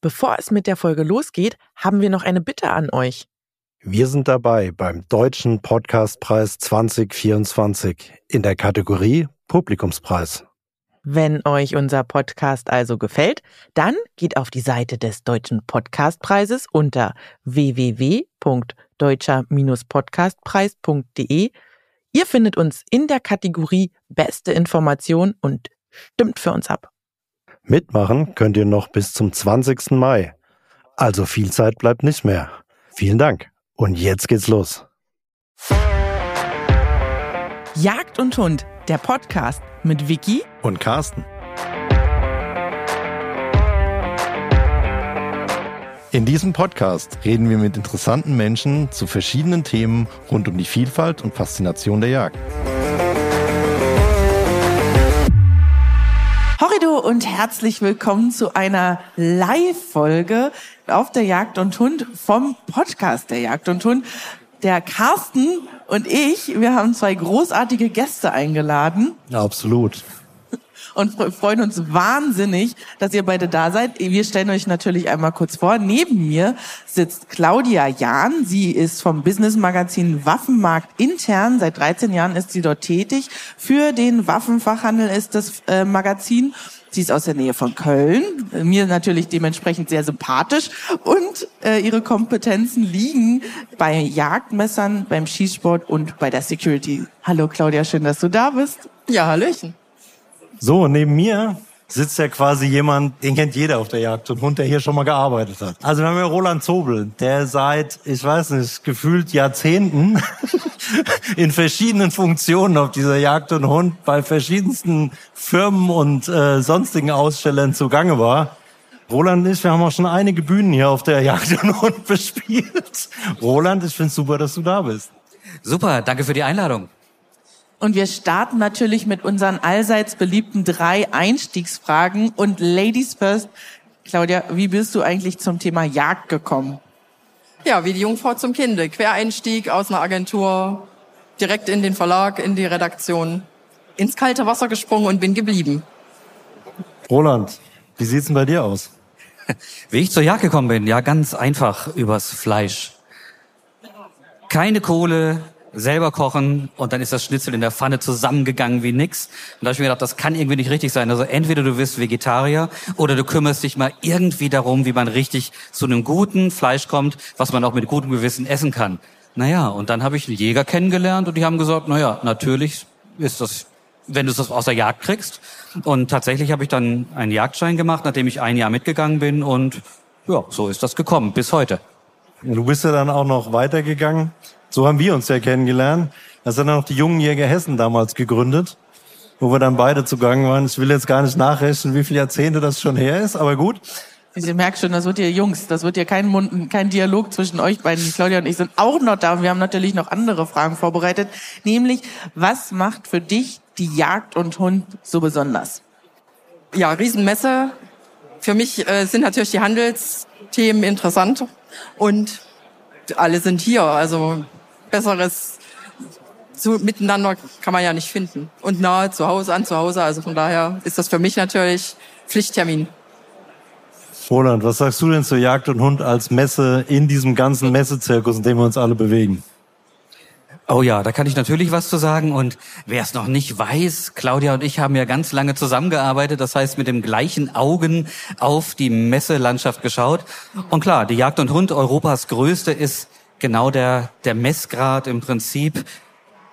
Bevor es mit der Folge losgeht, haben wir noch eine Bitte an euch. Wir sind dabei beim Deutschen Podcastpreis 2024 in der Kategorie Publikumspreis. Wenn euch unser Podcast also gefällt, dann geht auf die Seite des Deutschen Podcastpreises unter www.deutscher-podcastpreis.de. Ihr findet uns in der Kategorie Beste Information und stimmt für uns ab. Mitmachen könnt ihr noch bis zum 20. Mai. Also viel Zeit bleibt nicht mehr. Vielen Dank. Und jetzt geht's los. Jagd und Hund, der Podcast mit Vicky und Carsten. In diesem Podcast reden wir mit interessanten Menschen zu verschiedenen Themen rund um die Vielfalt und Faszination der Jagd. Und herzlich willkommen zu einer Live-Folge auf der Jagd und Hund vom Podcast der Jagd und Hund. Der Carsten und ich, wir haben zwei großartige Gäste eingeladen. Ja, absolut und freuen uns wahnsinnig, dass ihr beide da seid. Wir stellen euch natürlich einmal kurz vor. Neben mir sitzt Claudia Jahn. Sie ist vom Business Magazin Waffenmarkt intern. Seit 13 Jahren ist sie dort tätig. Für den Waffenfachhandel ist das äh, Magazin. Sie ist aus der Nähe von Köln, mir natürlich dementsprechend sehr sympathisch und äh, ihre Kompetenzen liegen bei Jagdmessern, beim Schießsport und bei der Security. Hallo Claudia, schön, dass du da bist. Ja, Hallöchen. So, neben mir sitzt ja quasi jemand, den kennt jeder auf der Jagd und Hund, der hier schon mal gearbeitet hat. Also wir haben ja Roland Zobel, der seit, ich weiß nicht, gefühlt Jahrzehnten in verschiedenen Funktionen auf dieser Jagd und Hund bei verschiedensten Firmen und äh, sonstigen Ausstellern zugange war. Roland und ich, wir haben auch schon einige Bühnen hier auf der Jagd und Hund bespielt. Roland, ich finde super, dass du da bist. Super, danke für die Einladung. Und wir starten natürlich mit unseren allseits beliebten drei Einstiegsfragen. Und Ladies first, Claudia, wie bist du eigentlich zum Thema Jagd gekommen? Ja, wie die Jungfrau zum Kinde. Quereinstieg aus einer Agentur, direkt in den Verlag, in die Redaktion, ins kalte Wasser gesprungen und bin geblieben. Roland, wie sieht's denn bei dir aus? Wie ich zur Jagd gekommen bin, ja, ganz einfach übers Fleisch. Keine Kohle, selber kochen und dann ist das Schnitzel in der Pfanne zusammengegangen wie nix. Und da habe ich mir gedacht, das kann irgendwie nicht richtig sein. Also entweder du wirst Vegetarier oder du kümmerst dich mal irgendwie darum, wie man richtig zu einem guten Fleisch kommt, was man auch mit gutem Gewissen essen kann. Naja, und dann habe ich einen Jäger kennengelernt und die haben gesagt, naja, natürlich ist das, wenn du es aus der Jagd kriegst. Und tatsächlich habe ich dann einen Jagdschein gemacht, nachdem ich ein Jahr mitgegangen bin und ja, so ist das gekommen bis heute. Du bist ja dann auch noch weitergegangen so haben wir uns ja kennengelernt. Das sind dann noch die jungen Jäger Hessen damals gegründet, wo wir dann beide zugange waren. Ich will jetzt gar nicht nachrechnen, wie viele Jahrzehnte das schon her ist, aber gut. Sie merkt schon, das wird hier Jungs, das wird hier kein, Mund, kein Dialog zwischen euch beiden. Claudia und ich sind auch noch da und wir haben natürlich noch andere Fragen vorbereitet. Nämlich, was macht für dich die Jagd und Hund so besonders? Ja, Riesenmesse. Für mich äh, sind natürlich die Handelsthemen interessant und alle sind hier. Also besseres zu, miteinander kann man ja nicht finden. Und nahe zu Hause, an zu Hause. Also von daher ist das für mich natürlich Pflichttermin. Roland, was sagst du denn zur Jagd und Hund als Messe in diesem ganzen Messezirkus, in dem wir uns alle bewegen? Oh ja, da kann ich natürlich was zu sagen. Und wer es noch nicht weiß, Claudia und ich haben ja ganz lange zusammengearbeitet. Das heißt, mit dem gleichen Augen auf die Messelandschaft geschaut. Und klar, die Jagd und Hund Europas größte ist genau der, der Messgrad im Prinzip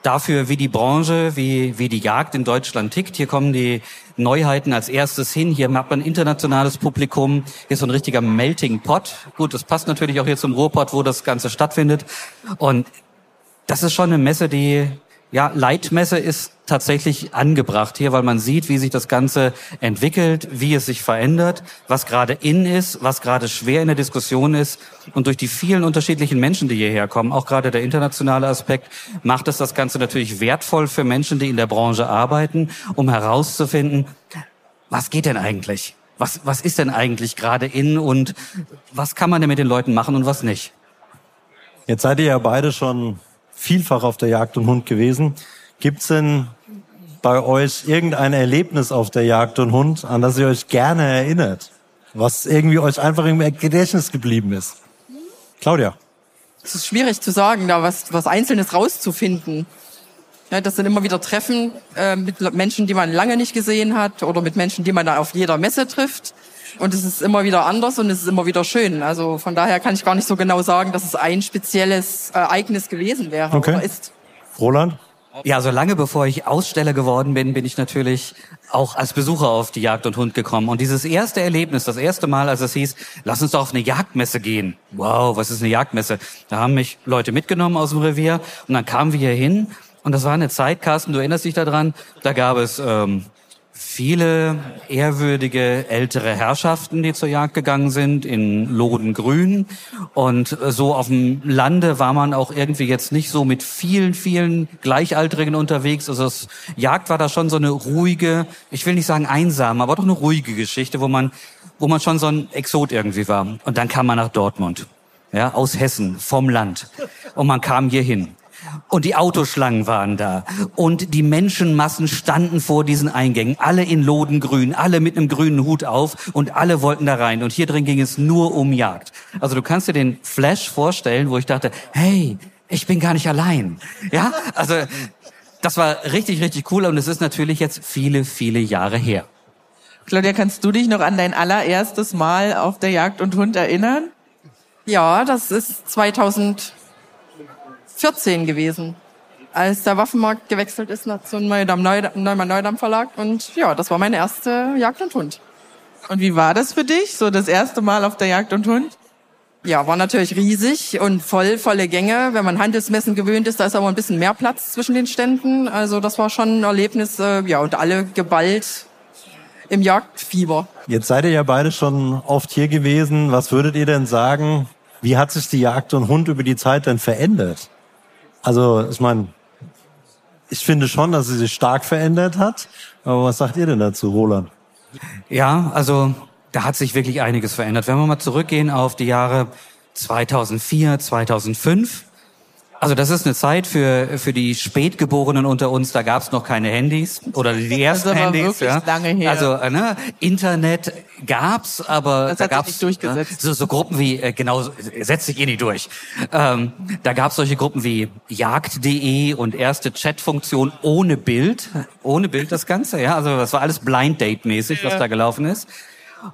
dafür, wie die Branche, wie, wie die Jagd in Deutschland tickt. Hier kommen die Neuheiten als erstes hin. Hier hat man internationales Publikum. Hier ist so ein richtiger Melting Pot. Gut, das passt natürlich auch hier zum Ruhrpott, wo das Ganze stattfindet. Und das ist schon eine Messe, die ja, Leitmesse ist tatsächlich angebracht hier, weil man sieht, wie sich das Ganze entwickelt, wie es sich verändert, was gerade in ist, was gerade schwer in der Diskussion ist. Und durch die vielen unterschiedlichen Menschen, die hierher kommen, auch gerade der internationale Aspekt, macht es das Ganze natürlich wertvoll für Menschen, die in der Branche arbeiten, um herauszufinden, was geht denn eigentlich? Was, was ist denn eigentlich gerade in und was kann man denn mit den Leuten machen und was nicht? Jetzt seid ihr ja beide schon vielfach auf der Jagd und Hund gewesen. Gibt's denn bei euch irgendein Erlebnis auf der Jagd und Hund, an das ihr euch gerne erinnert? was irgendwie euch einfach im Gedächtnis geblieben ist? Claudia. Es ist schwierig zu sagen, da was, was Einzelnes rauszufinden. Ja, das sind immer wieder Treffen äh, mit Menschen, die man lange nicht gesehen hat oder mit Menschen, die man da auf jeder Messe trifft. Und es ist immer wieder anders und es ist immer wieder schön. Also von daher kann ich gar nicht so genau sagen, dass es ein spezielles Ereignis gewesen wäre okay. oder ist. Roland? Ja, so lange bevor ich Aussteller geworden bin, bin ich natürlich auch als Besucher auf die Jagd und Hund gekommen. Und dieses erste Erlebnis, das erste Mal, als es hieß, lass uns doch auf eine Jagdmesse gehen. Wow, was ist eine Jagdmesse? Da haben mich Leute mitgenommen aus dem Revier und dann kamen wir hier hin und das war eine Zeit, Carsten, du erinnerst dich daran, da gab es ähm, viele ehrwürdige ältere Herrschaften, die zur Jagd gegangen sind, in Lodengrün. Und so auf dem Lande war man auch irgendwie jetzt nicht so mit vielen, vielen Gleichaltrigen unterwegs. Also das Jagd war da schon so eine ruhige, ich will nicht sagen einsame, aber doch eine ruhige Geschichte, wo man, wo man schon so ein Exot irgendwie war. Und dann kam man nach Dortmund. Ja, aus Hessen, vom Land. Und man kam hier hin. Und die Autoschlangen waren da. Und die Menschenmassen standen vor diesen Eingängen. Alle in Lodengrün, alle mit einem grünen Hut auf und alle wollten da rein. Und hier drin ging es nur um Jagd. Also du kannst dir den Flash vorstellen, wo ich dachte, hey, ich bin gar nicht allein. Ja, also das war richtig, richtig cool. Und es ist natürlich jetzt viele, viele Jahre her. Claudia, kannst du dich noch an dein allererstes Mal auf der Jagd und Hund erinnern? Ja, das ist 2000 14 gewesen, als der Waffenmarkt gewechselt ist zum Neudamm, Neumann Neudamm Verlag. Und ja, das war meine erste Jagd und Hund. Und wie war das für dich, so das erste Mal auf der Jagd und Hund? Ja, war natürlich riesig und voll, volle Gänge. Wenn man Handelsmessen gewöhnt ist, da ist aber ein bisschen mehr Platz zwischen den Ständen. Also das war schon ein Erlebnis, äh, ja, und alle geballt im Jagdfieber. Jetzt seid ihr ja beide schon oft hier gewesen. Was würdet ihr denn sagen? Wie hat sich die Jagd und Hund über die Zeit denn verändert? Also ich meine, ich finde schon, dass sie sich stark verändert hat. Aber was sagt ihr denn dazu, Roland? Ja, also da hat sich wirklich einiges verändert. Wenn wir mal zurückgehen auf die Jahre 2004, 2005, also das ist eine Zeit für für die Spätgeborenen unter uns. Da gab es noch keine Handys oder die ersten das ist aber Handys. Ja. Lange her. Also äh, ne, Internet gab's, aber das da sich nicht durchgesetzt. so, so Gruppen wie äh, genau setzt sich eh nicht durch. Ähm, da gab's solche Gruppen wie Jagd.de und erste Chatfunktion ohne Bild, ohne Bild das Ganze. Ja, also das war alles Blind Date mäßig, was da gelaufen ist.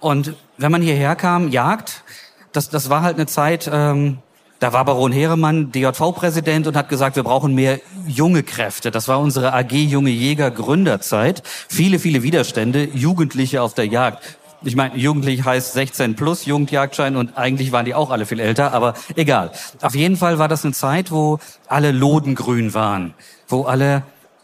Und wenn man hierher kam, Jagd, das das war halt eine Zeit. Ähm, da war Baron Heeremann DJV-Präsident und hat gesagt, wir brauchen mehr junge Kräfte. Das war unsere AG Junge Jäger Gründerzeit. Viele, viele Widerstände, Jugendliche auf der Jagd. Ich meine, jugendlich heißt 16 plus Jugendjagdschein und eigentlich waren die auch alle viel älter, aber egal. Auf jeden Fall war das eine Zeit, wo alle lodengrün waren, wo alle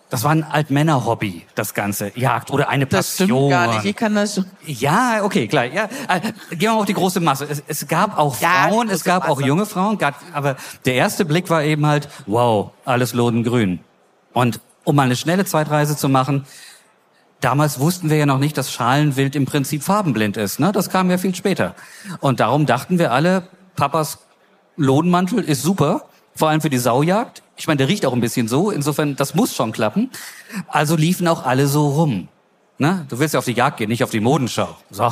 das war ein Altmänner-Hobby, das Ganze. Jagd oder eine Das stimmt Passion. gar nicht. Wie kann das schon? Ja, okay, klar. Ja, äh, gehen wir mal auf die große Masse. Es, es gab auch Ja, Frauen, es gab auch Masse. junge Frauen, gab, aber der erste Blick war eben halt, wow, alles lodengrün. Und um mal eine schnelle Zeitreise zu machen, damals wussten wir ja noch nicht, dass Schalenwild im Prinzip farbenblind ist. Ne? Das kam ja viel später. Und darum dachten wir alle, Papas Lodenmantel ist super, vor allem für die Saujagd. Ich meine, der riecht auch ein bisschen so, insofern, das muss schon klappen. Also liefen auch alle so rum. Ne? Du willst ja auf die Jagd gehen, nicht auf die Modenschau. So.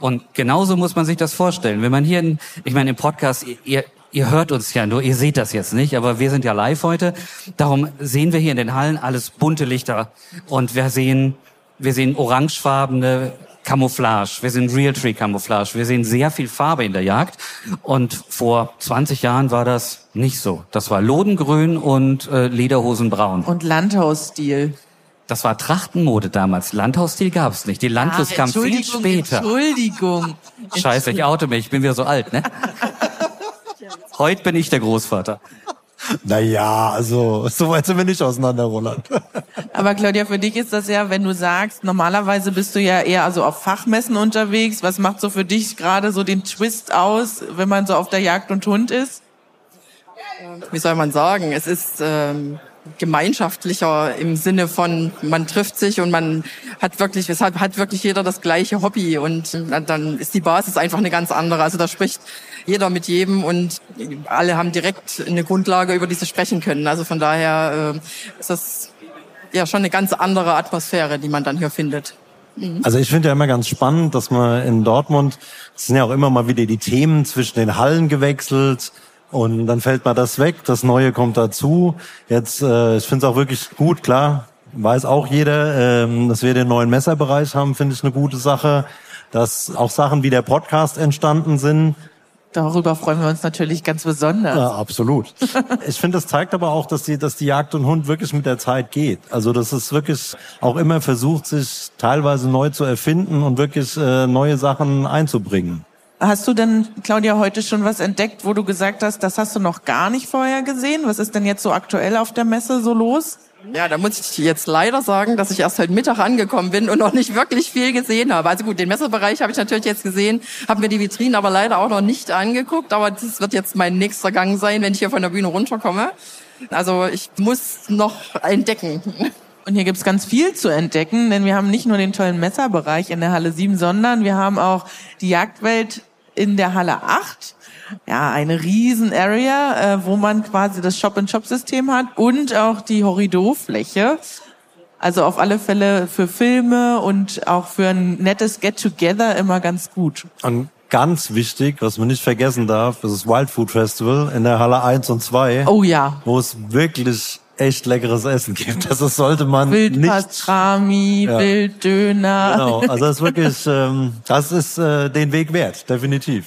Und genauso muss man sich das vorstellen. Wenn man hier, in, ich meine, im Podcast, ihr- ihr, hört uns ja nur, ihr seht das jetzt nicht, aber wir sind ja live heute. Darum sehen wir hier in den Hallen alles bunte Lichter. Und wir sehen, wir sehen orangefarbene Camouflage, wir sehen Realtree Camouflage, wir sehen sehr viel Farbe in der Jagd. Und vor 20 Jahren war das nicht so. Das war Lodengrün und äh, Lederhosenbraun. Und Landhausstil. Das war Trachtenmode damals. Landhausstil gab's nicht. Die Landlust Ah, kam viel später. Entschuldigung. Scheiße, ich oute mich. Ich bin wieder so alt, ne? Heute bin ich der Großvater. Naja, also so weit sind wir nicht auseinander, Roland. Aber Claudia, für dich ist das ja, wenn du sagst, normalerweise bist du ja eher also auf Fachmessen unterwegs. Was macht so für dich gerade so den Twist aus, wenn man so auf der Jagd und Hund ist? wie soll man sagen, es ist ähm, gemeinschaftlicher im Sinne von, man trifft sich und man hat wirklich, es hat, wirklich jeder das gleiche Hobby und dann ist die Basis einfach eine ganz andere. Also da spricht jeder mit jedem und alle haben direkt eine Grundlage, über die sie sprechen können. Also von daher äh, ist das ja schon eine ganz andere Atmosphäre, die man dann hier findet. Also ich finde ja immer ganz spannend, dass man in Dortmund, es sind ja auch immer mal wieder die Themen zwischen den Hallen gewechselt und dann fällt mal das weg, das Neue kommt dazu. Jetzt, äh, ich finde es auch wirklich gut, klar, weiß auch jeder, ähm, dass wir den neuen Messerbereich haben, finde ich eine gute Sache. Dass auch Sachen wie der Podcast entstanden sind, Darüber freuen wir uns natürlich ganz besonders. Ja, absolut. ich finde, das zeigt aber auch, dass die, dass die Jagd und Hund wirklich mit der Zeit geht. Also, dass es wirklich auch immer versucht, sich teilweise neu zu erfinden und wirklich äh, neue Sachen einzubringen. Hast du denn, Claudia, heute schon was entdeckt, wo du gesagt hast, das hast du noch gar nicht vorher gesehen? Was ist denn jetzt so aktuell auf der Messe so los? Ja, da muss ich jetzt leider sagen, dass ich erst heute Mittag angekommen bin und noch nicht wirklich viel gesehen habe. Also gut, den Messebereich habe ich natürlich jetzt gesehen, habe mir die Vitrinen aber leider auch noch nicht angeguckt. Aber das wird jetzt mein nächster Gang sein, wenn ich hier von der Bühne runterkomme. Also ich muss noch entdecken. Und hier gibt's ganz viel zu entdecken, denn wir haben nicht nur den tollen Messerbereich in der Halle 7, sondern wir haben auch die Jagdwelt in der Halle 8 ja, eine riesen Area, äh, wo man quasi das Shop-in-Shop-System hat und auch die Horridor-Fläche. Also auf alle Fälle für Filme und auch für ein nettes Get-Together immer ganz gut. Und ganz wichtig, was man nicht vergessen darf, das ist Wild Food Festival in der Halle 1 und 2. Oh ja. Wo es wirklich echt leckeres Essen gibt. Das sollte man Wildpastrami, ja. Wilddöner. Genau, also das ist wirklich, ähm, das ist äh, den Weg wert, definitiv.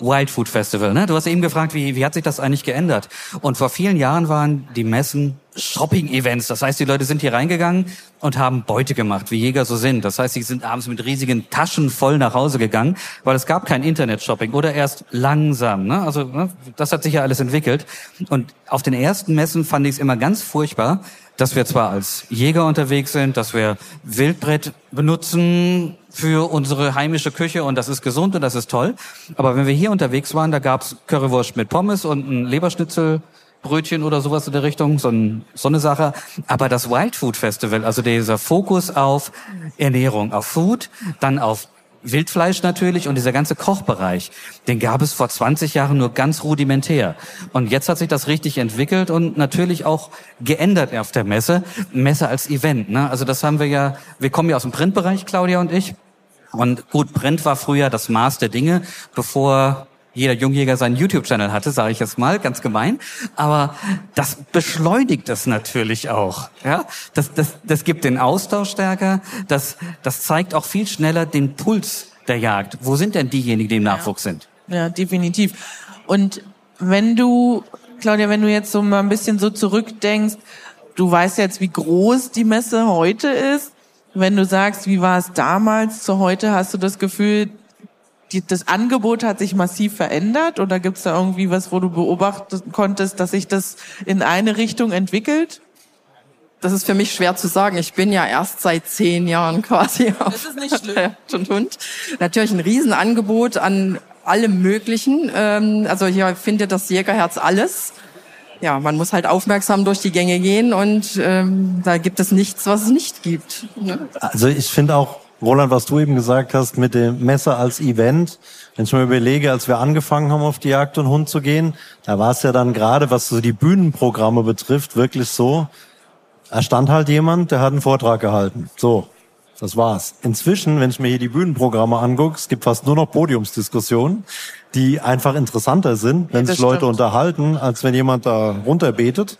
Wild Food Festival. Ne? Du hast eben gefragt, wie, wie hat sich das eigentlich geändert? Und vor vielen Jahren waren die Messen Shopping-Events. Das heißt, die Leute sind hier reingegangen und haben Beute gemacht, wie Jäger so sind. Das heißt, sie sind abends mit riesigen Taschen voll nach Hause gegangen, weil es gab kein Internet-Shopping oder erst langsam. Ne? Also ne? das hat sich ja alles entwickelt. Und auf den ersten Messen fand ich es immer ganz furchtbar, dass wir zwar als Jäger unterwegs sind, dass wir Wildbrett benutzen für unsere heimische Küche und das ist gesund und das ist toll. Aber wenn wir hier unterwegs waren, da gab's Currywurst mit Pommes und ein Leberschnitzel Brötchen oder sowas in der Richtung, so, ein, so eine Sache. Aber das Wild Food Festival, also dieser Fokus auf Ernährung, auf Food, dann auf Wildfleisch natürlich und dieser ganze Kochbereich, den gab es vor 20 Jahren nur ganz rudimentär. Und jetzt hat sich das richtig entwickelt und natürlich auch geändert auf der Messe. Messe als Event. Ne? Also das haben wir ja, wir kommen ja aus dem Printbereich, Claudia und ich. Und gut, Print war früher das Maß der Dinge, bevor jeder Jungjäger seinen YouTube-Channel hatte, sage ich jetzt mal, ganz gemein. Aber das beschleunigt es natürlich auch. Ja, das, das, das gibt den Austausch stärker. Das, das zeigt auch viel schneller den Puls der Jagd. Wo sind denn diejenigen, die im Nachwuchs sind? Ja, definitiv. Und wenn du, Claudia, wenn du jetzt so mal ein bisschen so zurückdenkst, du weißt jetzt, wie groß die Messe heute ist. Wenn du sagst, wie war es damals zu heute, hast du das Gefühl, die, das Angebot hat sich massiv verändert oder gibt es da irgendwie was, wo du beobachten konntest, dass sich das in eine Richtung entwickelt? Das ist für mich schwer zu sagen. Ich bin ja erst seit zehn Jahren quasi auf das ist nicht schlimm. und Hund. Natürlich ein Riesenangebot an allem Möglichen. Ähm, also hier findet das Jägerherz alles. Ja, man muss halt aufmerksam durch die Gänge gehen und ähm, da gibt es nichts, was es nicht gibt. Ne? Also ich finde auch Roland, was du eben gesagt hast mit dem Messer als Event, wenn ich mir überlege, als wir angefangen haben, auf die Jagd und Hund zu gehen, da war es ja dann gerade, was so die Bühnenprogramme betrifft, wirklich so, da stand halt jemand, der hat einen Vortrag gehalten. So, das war's. Inzwischen, wenn ich mir hier die Bühnenprogramme angucke, es gibt fast nur noch Podiumsdiskussionen, die einfach interessanter sind, wenn sich Leute stimmt. unterhalten, als wenn jemand da runterbetet.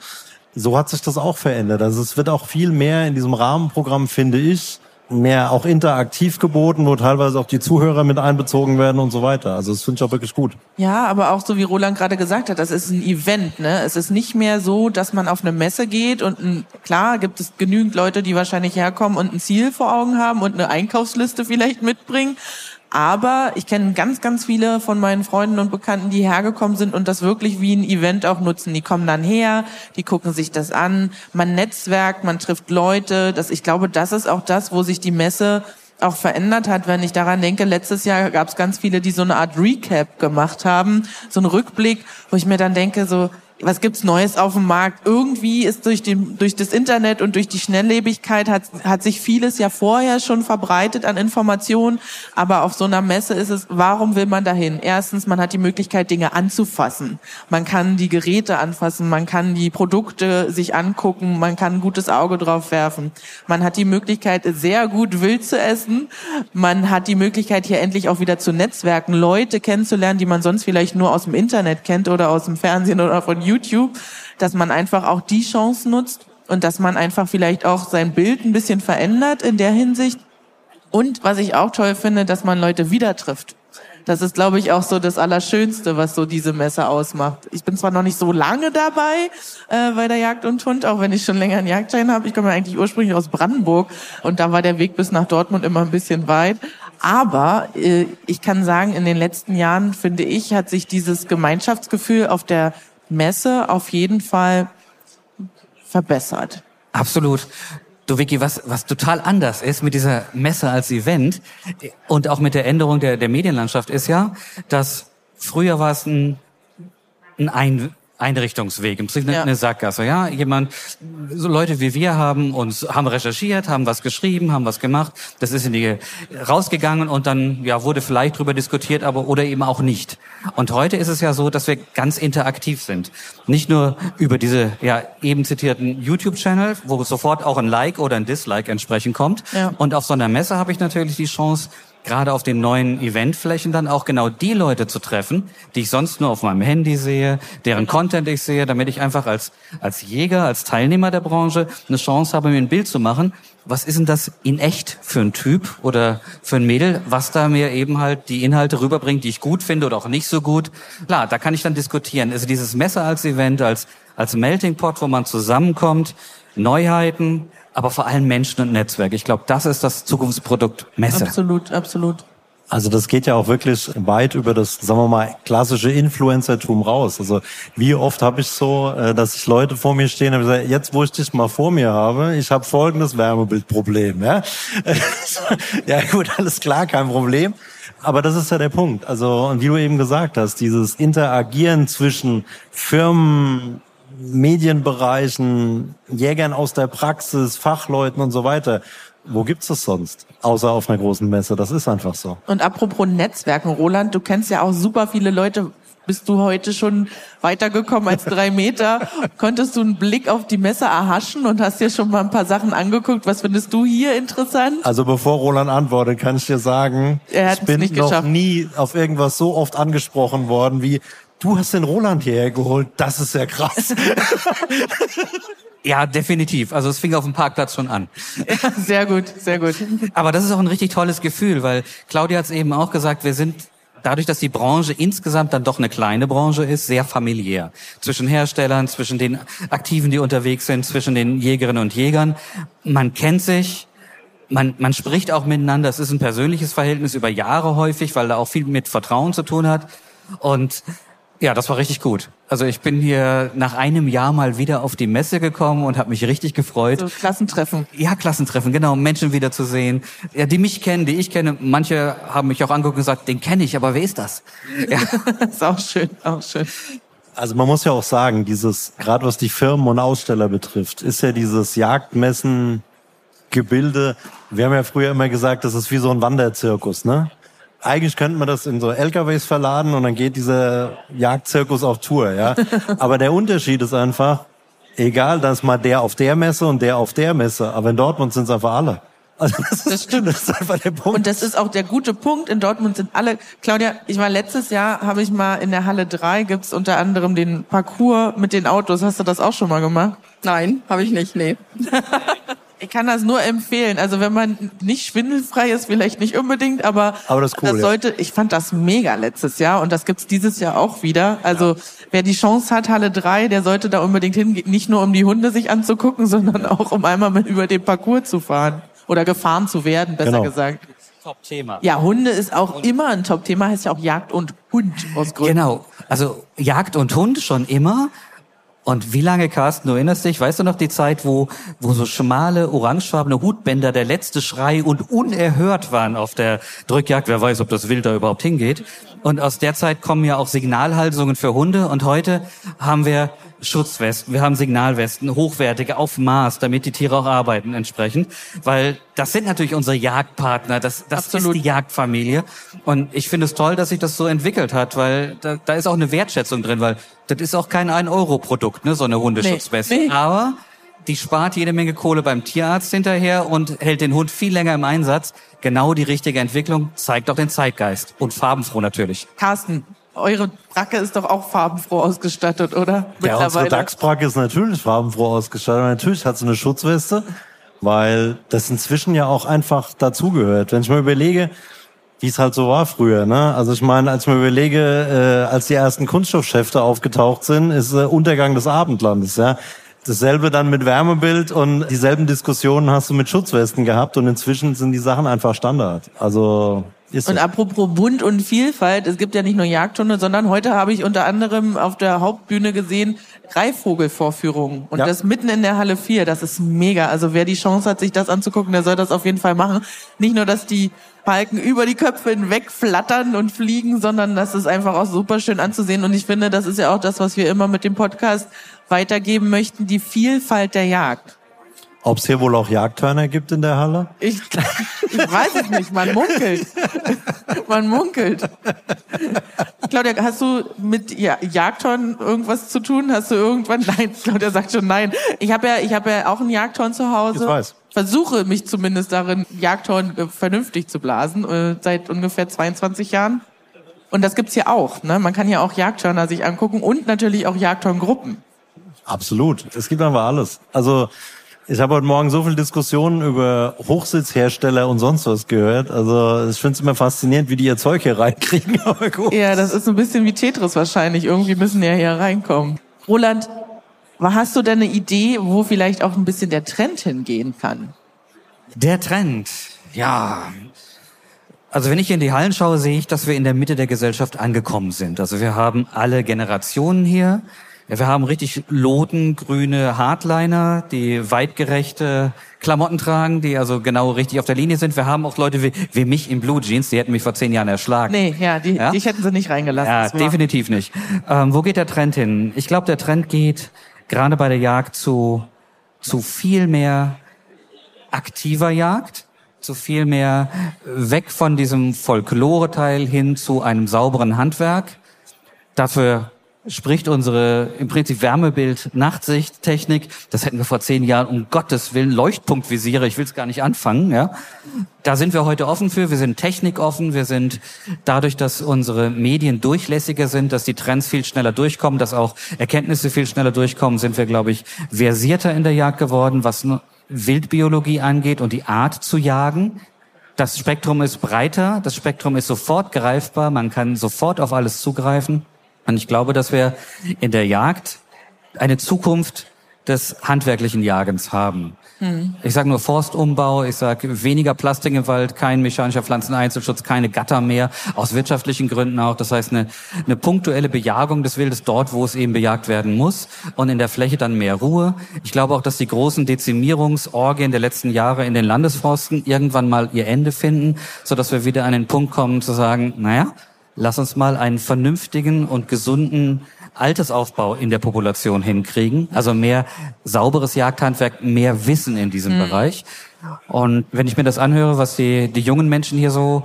So hat sich das auch verändert. Also es wird auch viel mehr in diesem Rahmenprogramm, finde ich, mehr auch interaktiv geboten, wo teilweise auch die Zuhörer mit einbezogen werden und so weiter. Also das finde ich auch wirklich gut. Ja, aber auch so wie Roland gerade gesagt hat, das ist ein Event. Ne? Es ist nicht mehr so, dass man auf eine Messe geht und ein, klar gibt es genügend Leute, die wahrscheinlich herkommen und ein Ziel vor Augen haben und eine Einkaufsliste vielleicht mitbringen. Aber ich kenne ganz, ganz viele von meinen Freunden und Bekannten, die hergekommen sind und das wirklich wie ein Event auch nutzen. Die kommen dann her, die gucken sich das an, man netzwerkt, man trifft Leute. Das, ich glaube, das ist auch das, wo sich die Messe auch verändert hat, wenn ich daran denke, letztes Jahr gab es ganz viele, die so eine Art Recap gemacht haben, so einen Rückblick, wo ich mir dann denke, so, was gibt's Neues auf dem Markt? Irgendwie ist durch, den, durch das Internet und durch die Schnelllebigkeit hat, hat sich vieles ja vorher schon verbreitet an Informationen. Aber auf so einer Messe ist es, warum will man dahin? Erstens, man hat die Möglichkeit, Dinge anzufassen. Man kann die Geräte anfassen, man kann die Produkte sich angucken, man kann ein gutes Auge drauf werfen. Man hat die Möglichkeit, sehr gut wild zu essen. Man hat die Möglichkeit, hier endlich auch wieder zu netzwerken, Leute kennenzulernen, die man sonst vielleicht nur aus dem Internet kennt oder aus dem Fernsehen oder von YouTube, dass man einfach auch die Chance nutzt und dass man einfach vielleicht auch sein Bild ein bisschen verändert in der Hinsicht. Und was ich auch toll finde, dass man Leute wieder trifft. Das ist, glaube ich, auch so das Allerschönste, was so diese Messe ausmacht. Ich bin zwar noch nicht so lange dabei äh, bei der Jagd und Hund, auch wenn ich schon länger einen Jagdschein habe. Ich komme eigentlich ursprünglich aus Brandenburg und da war der Weg bis nach Dortmund immer ein bisschen weit. Aber äh, ich kann sagen, in den letzten Jahren, finde ich, hat sich dieses Gemeinschaftsgefühl auf der Messe auf jeden Fall verbessert. Absolut. Du Vicky, was, was total anders ist mit dieser Messe als Event und auch mit der Änderung der, der Medienlandschaft ist ja, dass früher war es ein, ein Ein Einrichtungsweg, im Prinzip ja. eine Sackgasse. Ja, jemand, so Leute wie wir haben uns, haben recherchiert, haben was geschrieben, haben was gemacht. Das ist in die rausgegangen und dann ja wurde vielleicht drüber diskutiert, aber oder eben auch nicht. Und heute ist es ja so, dass wir ganz interaktiv sind. Nicht nur über diese ja eben zitierten YouTube-Channel, wo sofort auch ein Like oder ein Dislike entsprechend kommt. Ja. Und auf so einer Messe habe ich natürlich die Chance, gerade auf den neuen Eventflächen dann auch genau die Leute zu treffen, die ich sonst nur auf meinem Handy sehe, deren Content ich sehe, damit ich einfach als, als Jäger, als Teilnehmer der Branche eine Chance habe, mir ein Bild zu machen. Was ist denn das in echt für ein Typ oder für ein Mädel, was da mir eben halt die Inhalte rüberbringt, die ich gut finde oder auch nicht so gut? Klar, da kann ich dann diskutieren. Also dieses Messer als Event, als, als Melting Pot, wo man zusammenkommt, Neuheiten, aber vor allem Menschen und Netzwerk. Ich glaube, das ist das Zukunftsprodukt Messe. Absolut, absolut. Also das geht ja auch wirklich weit über das, sagen wir mal, klassische Influencertum raus. Also wie oft habe ich so, äh, dass ich Leute vor mir stehen und sagen, jetzt wo ich dich mal vor mir habe, ich habe folgendes Wärmebildproblem. Ja? ja gut, alles klar, kein Problem. Aber das ist ja der Punkt. Also und wie du eben gesagt hast, dieses Interagieren zwischen Firmen, Medienbereichen, Jägern aus der Praxis, Fachleuten und so weiter. Wo gibt's das sonst? Außer auf einer großen Messe. Das ist einfach so. Und apropos Netzwerken, Roland, du kennst ja auch super viele Leute. Bist du heute schon weitergekommen als drei Meter? Konntest du einen Blick auf die Messe erhaschen und hast dir schon mal ein paar Sachen angeguckt? Was findest du hier interessant? Also bevor Roland antwortet, kann ich dir sagen, ich bin noch nie auf irgendwas so oft angesprochen worden wie du hast den Roland hierher geholt, das ist ja krass. Ja, definitiv. Also es fing auf dem Parkplatz schon an. Ja, sehr gut, sehr gut. Aber das ist auch ein richtig tolles Gefühl, weil Claudia hat es eben auch gesagt, wir sind dadurch, dass die Branche insgesamt dann doch eine kleine Branche ist, sehr familiär. Zwischen Herstellern, zwischen den Aktiven, die unterwegs sind, zwischen den Jägerinnen und Jägern. Man kennt sich, man, man spricht auch miteinander. Es ist ein persönliches Verhältnis über Jahre häufig, weil da auch viel mit Vertrauen zu tun hat. Und ja, das war richtig gut. Also ich bin hier nach einem Jahr mal wieder auf die Messe gekommen und habe mich richtig gefreut. So Klassentreffen. Ja, Klassentreffen, genau, Menschen wiederzusehen. Ja, die mich kennen, die ich kenne. Manche haben mich auch angeguckt und gesagt, den kenne ich, aber wer ist das? Ja. ist auch schön, auch schön. Also man muss ja auch sagen, dieses, gerade was die Firmen und Aussteller betrifft, ist ja dieses Jagdmessen Gebilde. Wir haben ja früher immer gesagt, das ist wie so ein Wanderzirkus, ne? Eigentlich könnte man das in so LKWs verladen und dann geht dieser Jagdzirkus auf Tour, ja. Aber der Unterschied ist einfach, egal, dass mal der auf der Messe und der auf der Messe, aber in Dortmund sind es einfach alle. Also das, das stimmt. Das ist einfach der Punkt. Und das ist auch der gute Punkt. In Dortmund sind alle. Claudia, ich war letztes Jahr, habe ich mal in der Halle 3 gibt's unter anderem den Parcours mit den Autos. Hast du das auch schon mal gemacht? Nein, habe ich nicht, nee. Ich kann das nur empfehlen. Also wenn man nicht schwindelfrei ist, vielleicht nicht unbedingt, aber, aber das, cool, das sollte, ja. ich fand das mega letztes Jahr und das gibt's dieses Jahr auch wieder. Also ja. wer die Chance hat, Halle 3, der sollte da unbedingt hingehen, nicht nur um die Hunde sich anzugucken, sondern auch um einmal mit über den Parcours zu fahren oder gefahren zu werden, besser genau. gesagt. Top-Thema. Ja, Hunde ist auch und immer ein Top-Thema, heißt ja auch Jagd und Hund aus Gründen. Genau, also Jagd und Hund schon immer, und wie lange, Carsten, du erinnerst dich, weißt du noch die Zeit, wo, wo so schmale, orangefarbene Hutbänder der letzte Schrei und unerhört waren auf der Drückjagd? Wer weiß, ob das Wild da überhaupt hingeht. Und aus der Zeit kommen ja auch Signalhalsungen für Hunde. Und heute haben wir Schutzwesten, wir haben Signalwesten, hochwertige auf Maß, damit die Tiere auch arbeiten entsprechend, weil das sind natürlich unsere Jagdpartner, das, das Absolut. ist die Jagdfamilie und ich finde es toll, dass sich das so entwickelt hat, weil da, da ist auch eine Wertschätzung drin, weil das ist auch kein 1-Euro-Produkt, ne, so eine Hundeschutzweste, Nee, nee. aber die spart jede Menge Kohle beim Tierarzt hinterher und hält den Hund viel länger im Einsatz. Genau die richtige Entwicklung zeigt auch den Zeitgeist und farbenfroh natürlich. Carsten, eure Bracke ist doch auch farbenfroh ausgestattet, oder? Ja, unsere Dachsbracke ist natürlich farbenfroh ausgestattet. Natürlich hat sie eine Schutzweste, weil das inzwischen ja auch einfach dazugehört. Wenn ich mir überlege, wie es halt so war früher, ne? Also ich meine, als ich mir überlege, äh, als die ersten Kunststoffschäfte aufgetaucht sind, ist äh, Untergang des Abendlandes, ja. Dasselbe dann mit Wärmebild und dieselben Diskussionen hast du mit Schutzwesten gehabt und inzwischen sind die Sachen einfach Standard. Also ist so. Und apropos Bunt und Vielfalt, es gibt ja nicht nur Jagdhunde, sondern heute habe ich unter anderem auf der Hauptbühne gesehen Greifvogelvorführungen. Und Ja. das mitten in der Halle 4. Das ist mega. Also wer die Chance hat, sich das anzugucken, der soll das auf jeden Fall machen. Nicht nur, dass die Balken über die Köpfe hinweg flattern und fliegen, sondern das ist einfach auch super schön anzusehen. Und ich finde, das ist ja auch das, was wir immer mit dem Podcast weitergeben möchten, die Vielfalt der Jagd. Ob es hier wohl auch Jagdhörner gibt in der Halle? Ich, ich weiß es nicht, man munkelt. Man munkelt. Claudia, hast du mit ja, Jagdhorn irgendwas zu tun? Hast du irgendwann? Nein, Claudia sagt schon nein. Ich habe ja, ich habe ja auch ein Jagdhorn zu Hause. Ich weiß. Versuche mich zumindest darin, Jagdhorn äh, vernünftig zu blasen, äh, seit ungefähr 22 Jahren. Und das gibt's hier auch. Ne? Man kann ja auch Jagdhörner sich angucken und natürlich auch Jagdhorngruppen. Absolut. Es gibt einfach alles. Also ich habe heute Morgen so viel Diskussionen über Hochsitzhersteller und sonst was gehört. Also ich finde es immer faszinierend, wie die ihr Zeug hier reinkriegen. Aber gut. Ja, das ist so ein bisschen wie Tetris wahrscheinlich. Irgendwie müssen ja hier reinkommen. Roland, hast du denn eine Idee, wo vielleicht auch ein bisschen der Trend hingehen kann? Der Trend, ja. Also wenn ich in die Hallen schaue, sehe ich, dass wir in der Mitte der Gesellschaft angekommen sind. Also wir haben alle Generationen hier. Ja, Wir haben richtig lodengrüne Hardliner, die weitgerechte Klamotten tragen, die also genau richtig auf der Linie sind. Wir haben auch Leute wie, wie mich in Blue Jeans, die hätten mich vor zehn Jahren erschlagen. Nee, ja, die, Ja? dich hätten sie nicht reingelassen. Ja, definitiv nicht. Ähm, wo geht der Trend hin? Ich glaube, der Trend geht gerade bei der Jagd zu, zu viel mehr aktiver Jagd, zu viel mehr weg von diesem Folklore-Teil hin zu einem sauberen Handwerk. Dafür spricht unsere im Prinzip Wärmebild Nachtsichttechnik. Das hätten wir vor zehn Jahren um Gottes Willen Leuchtpunktvisiere. Ich will es gar nicht anfangen. Ja, da sind wir heute offen für. Wir sind technikoffen. Wir sind dadurch, dass unsere Medien durchlässiger sind, dass die Trends viel schneller durchkommen, dass auch Erkenntnisse viel schneller durchkommen, sind wir, glaube ich, versierter in der Jagd geworden, was Wildbiologie angeht und die Art zu jagen. Das Spektrum ist breiter, das Spektrum ist sofort greifbar, man kann sofort auf alles zugreifen. Und ich glaube, dass wir in der Jagd eine Zukunft des handwerklichen Jagens haben. Ich sage nur Forstumbau, ich sage weniger Plastik im Wald, kein mechanischer Pflanzeneinzelschutz, keine Gatter mehr, aus wirtschaftlichen Gründen auch. Das heißt, eine, eine punktuelle Bejagung des Wildes dort, wo es eben bejagt werden muss und in der Fläche dann mehr Ruhe. Ich glaube auch, dass die großen Dezimierungsorgien der letzten Jahre in den Landesforsten irgendwann mal ihr Ende finden, sodass wir wieder an den Punkt kommen zu sagen, naja, lass uns mal einen vernünftigen und gesunden Altersaufbau in der Population hinkriegen. Also mehr sauberes Jagdhandwerk, mehr Wissen in diesem Bereich. Und wenn ich mir das anhöre, was die, die jungen Menschen hier so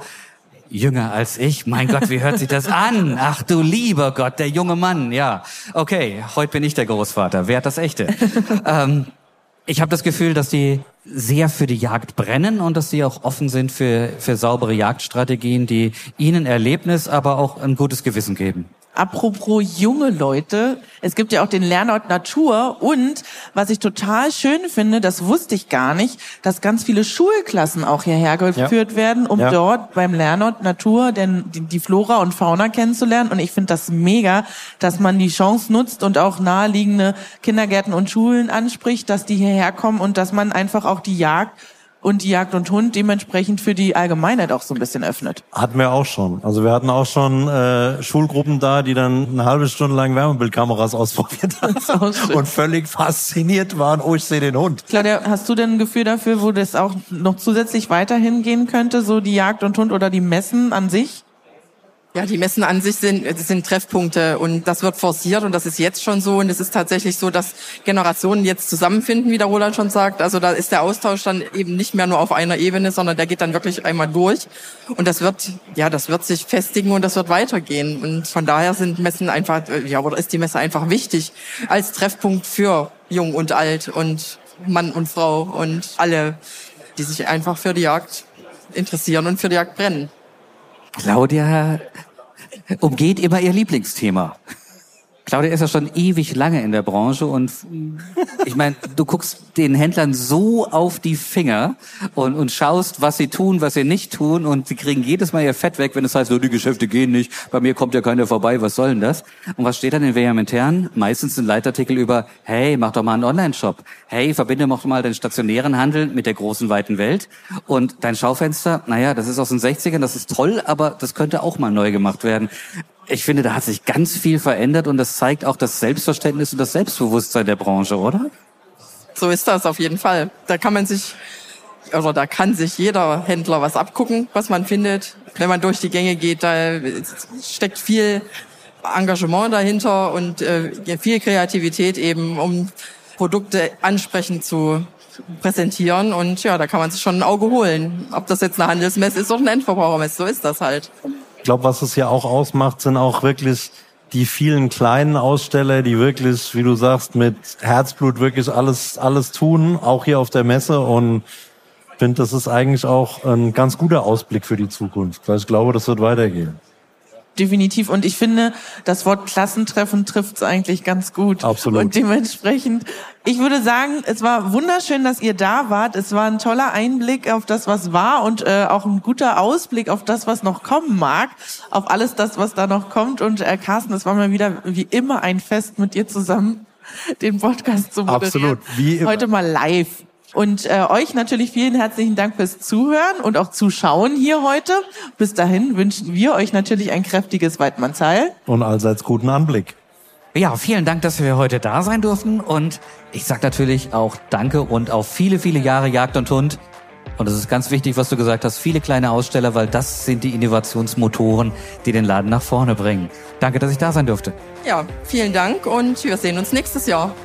Jünger als ich. Mein Gott, wie hört sich das an? Ach du lieber Gott, der junge Mann. Ja, okay, heute bin ich der Großvater. Wer hat das Echte? ähm, ich habe das Gefühl, dass die sehr für die Jagd brennen und dass sie auch offen sind für, für saubere Jagdstrategien, die ihnen Erlebnis, aber auch ein gutes Gewissen geben. Apropos junge Leute, es gibt ja auch den Lernort Natur und was ich total schön finde, das wusste ich gar nicht, dass ganz viele Schulklassen auch hierher geführt werden, um Ja. dort beim Lernort Natur denn die Flora und Fauna kennenzulernen und ich finde das mega, dass man die Chance nutzt und auch naheliegende Kindergärten und Schulen anspricht, dass die hierher kommen und dass man einfach auch die Jagd und die Jagd und Hund dementsprechend für die Allgemeinheit auch so ein bisschen öffnet. Hatten wir auch schon. Also wir hatten auch schon äh, Schulgruppen da, die dann eine halbe Stunde lang Wärmebildkameras ausprobiert haben und völlig fasziniert waren. Oh, ich sehe den Hund. Claudia, hast du denn ein Gefühl dafür, wo das auch noch zusätzlich weiterhin gehen könnte, so die Jagd und Hund oder die Messen an sich? Ja, die Messen an sich sind, sind Treffpunkte und das wird forciert und das ist jetzt schon so und es ist tatsächlich so, dass Generationen jetzt zusammenfinden, wie der Roland schon sagt. Also da ist der Austausch dann eben nicht mehr nur auf einer Ebene, sondern der geht dann wirklich einmal durch und das wird, ja, das wird sich festigen und das wird weitergehen und von daher sind Messen einfach, ja, oder ist die Messe einfach wichtig als Treffpunkt für Jung und Alt und Mann und Frau und alle, die sich einfach für die Jagd interessieren und für die Jagd brennen. Claudia umgeht immer ihr Lieblingsthema. Claudia ist ja schon ewig lange in der Branche und ich meine, du guckst den Händlern so auf die Finger und, und schaust, was sie tun, was sie nicht tun und sie kriegen jedes Mal ihr Fett weg, wenn es heißt, so die Geschäfte gehen nicht, bei mir kommt ja keiner vorbei, was soll denn das? Und was steht dann in Vehementern? Meistens ein Leitartikel über, hey, mach doch mal einen Online-Shop. Hey, verbinde doch mal den stationären Handel mit der großen, weiten Welt. Und dein Schaufenster, naja, das ist aus den 60ern, das ist toll, aber das könnte auch mal neu gemacht werden ich finde, da hat sich ganz viel verändert und das zeigt auch das Selbstverständnis und das Selbstbewusstsein der Branche, oder? So ist das auf jeden Fall. Da kann man sich, oder da kann sich jeder Händler was abgucken, was man findet. Wenn man durch die Gänge geht, da steckt viel Engagement dahinter und äh, viel Kreativität eben, um Produkte ansprechend zu präsentieren. Und ja, da kann man sich schon ein Auge holen. Ob das jetzt eine Handelsmesse ist oder eine Endverbrauchermesse, so ist das halt glaube, was es ja auch ausmacht, sind auch wirklich die vielen kleinen Aussteller, die wirklich, wie du sagst, mit Herzblut wirklich alles, alles tun, auch hier auf der Messe. Und finde, das ist eigentlich auch ein ganz guter Ausblick für die Zukunft, weil ich glaube, das wird weitergehen definitiv. Und ich finde, das Wort Klassentreffen trifft es eigentlich ganz gut. Absolut. Und dementsprechend, ich würde sagen, es war wunderschön, dass ihr da wart. Es war ein toller Einblick auf das, was war und äh, auch ein guter Ausblick auf das, was noch kommen mag, auf alles das, was da noch kommt. Und äh, Carsten, es war mal wieder wie immer ein Fest mit dir zusammen den Podcast zu moderieren. Absolut. Wie immer. Heute mal live. Und äh, euch natürlich vielen herzlichen Dank fürs Zuhören und auch Zuschauen hier heute. Bis dahin wünschen wir euch natürlich ein kräftiges Weidmannsheil. Und allseits guten Anblick. Ja, vielen Dank, dass wir heute da sein durften. Und ich sag natürlich auch Danke und auf viele, viele Jahre Jagd und Hund. Und es ist ganz wichtig, was du gesagt hast, viele kleine Aussteller, weil das sind die Innovationsmotoren, die den Laden nach vorne bringen. Danke, dass ich da sein durfte. Ja, vielen Dank und wir sehen uns nächstes Jahr.